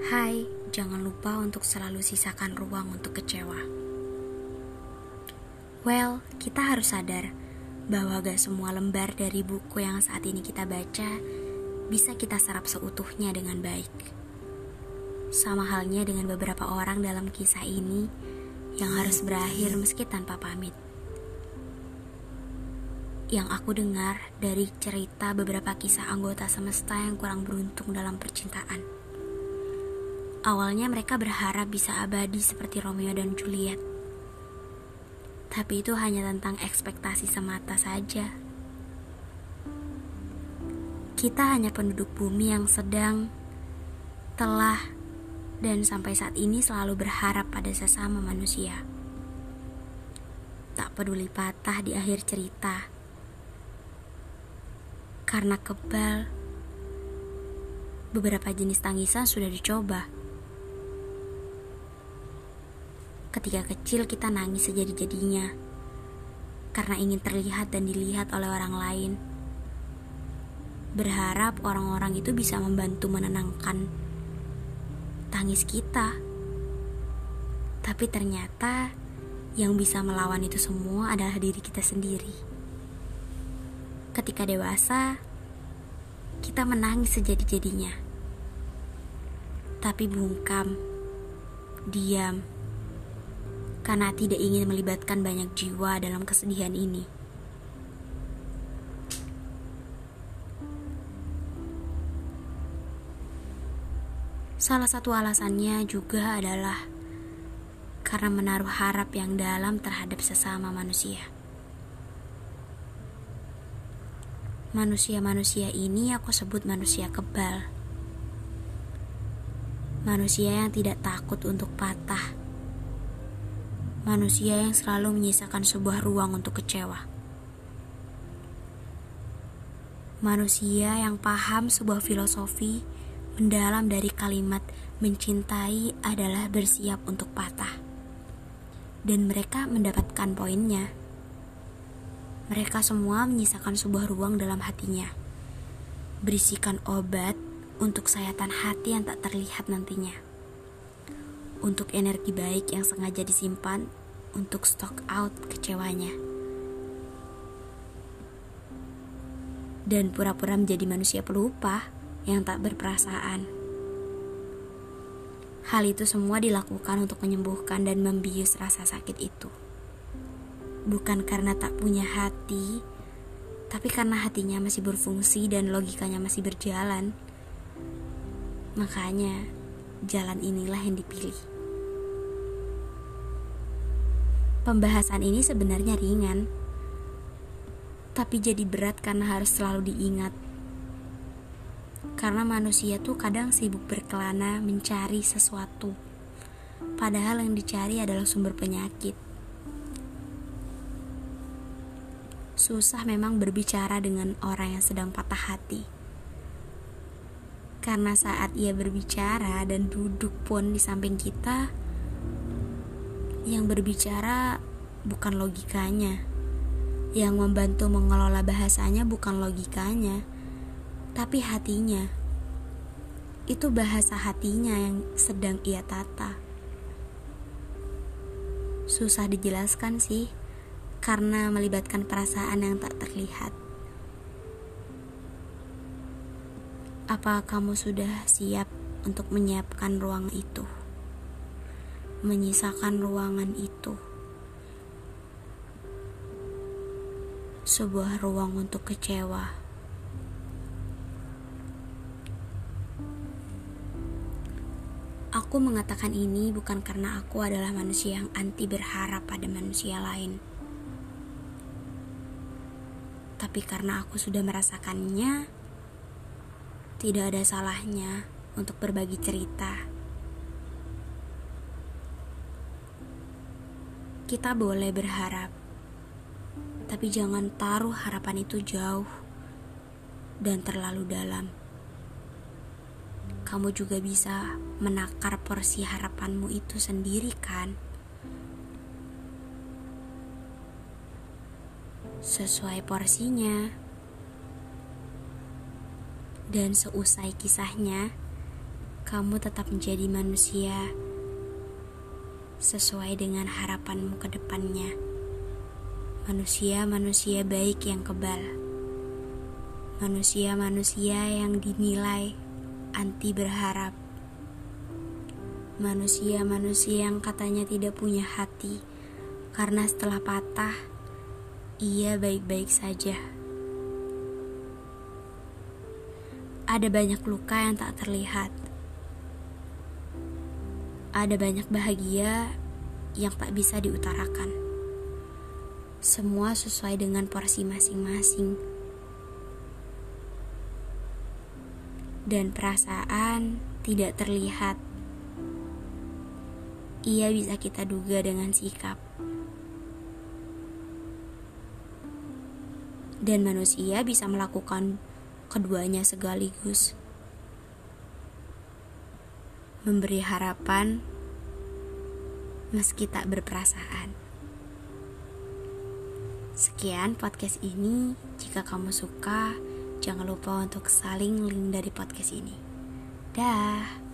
Hai, jangan lupa untuk selalu sisakan ruang untuk kecewa. Well, kita harus sadar bahwa gak semua lembar dari buku yang saat ini kita baca bisa kita serap seutuhnya dengan baik. Sama halnya dengan beberapa orang dalam kisah ini yang harus berakhir meski tanpa pamit. Yang aku dengar dari cerita beberapa kisah anggota semesta yang kurang beruntung dalam percintaan. Awalnya mereka berharap bisa abadi seperti Romeo dan Juliet. Tapi itu hanya tentang ekspektasi semata saja. Kita hanya penduduk bumi yang sedang, telah, dan sampai saat ini selalu berharap pada sesama manusia. Tak peduli patah di akhir cerita karena kebal, beberapa jenis tangisan sudah dicoba. Ketika kecil kita nangis sejadi-jadinya karena ingin terlihat dan dilihat oleh orang lain. Berharap orang-orang itu bisa membantu menenangkan tangis kita. Tapi ternyata yang bisa melawan itu semua adalah diri kita sendiri. Ketika dewasa, kita menangis sejadi-jadinya. Tapi bungkam, diam, karena tidak ingin melibatkan banyak jiwa dalam kesedihan ini. Salah satu alasannya juga adalah karena menaruh harap yang dalam terhadap sesama manusia. Manusia-manusia ini aku sebut manusia kebal. Manusia yang tidak takut untuk patah. Manusia yang selalu menyisakan sebuah ruang untuk kecewa. Manusia yang paham sebuah filosofi mendalam dari kalimat mencintai adalah bersiap untuk patah. Dan mereka mendapatkan poinnya. Mereka semua menyisakan sebuah ruang dalam hatinya. Berisikan obat untuk sayatan hati yang tak terlihat nantinya. Untuk energi baik yang sengaja disimpan untuk stock out kecewanya. Dan pura-pura menjadi manusia pelupa yang tak berperasaan. Hal itu semua dilakukan untuk menyembuhkan dan membius rasa sakit itu bukan karena tak punya hati, tapi karena hatinya masih berfungsi dan logikanya masih berjalan. Makanya, jalan inilah yang dipilih. Pembahasan ini sebenarnya ringan, tapi jadi berat karena harus selalu diingat. Karena manusia tuh kadang sibuk berkelana mencari sesuatu, padahal yang dicari adalah sumber penyakit. Susah memang berbicara dengan orang yang sedang patah hati. Karena saat ia berbicara dan duduk pun di samping kita, yang berbicara bukan logikanya. Yang membantu mengelola bahasanya bukan logikanya, tapi hatinya. Itu bahasa hatinya yang sedang ia tata. Susah dijelaskan sih karena melibatkan perasaan yang tak terlihat. Apa kamu sudah siap untuk menyiapkan ruang itu? Menyisakan ruangan itu. Sebuah ruang untuk kecewa. Aku mengatakan ini bukan karena aku adalah manusia yang anti berharap pada manusia lain tapi karena aku sudah merasakannya, tidak ada salahnya untuk berbagi cerita. Kita boleh berharap, tapi jangan taruh harapan itu jauh dan terlalu dalam. Kamu juga bisa menakar porsi harapanmu itu sendiri, kan? sesuai porsinya. Dan seusai kisahnya, kamu tetap menjadi manusia sesuai dengan harapanmu ke depannya. Manusia-manusia baik yang kebal. Manusia-manusia yang dinilai anti berharap. Manusia-manusia yang katanya tidak punya hati karena setelah patah ia baik-baik saja. Ada banyak luka yang tak terlihat. Ada banyak bahagia yang tak bisa diutarakan. Semua sesuai dengan porsi masing-masing. Dan perasaan tidak terlihat. Ia bisa kita duga dengan sikap. Dan manusia bisa melakukan keduanya sekaligus. Memberi harapan meski tak berperasaan. Sekian podcast ini. Jika kamu suka, jangan lupa untuk saling link dari podcast ini. Dah.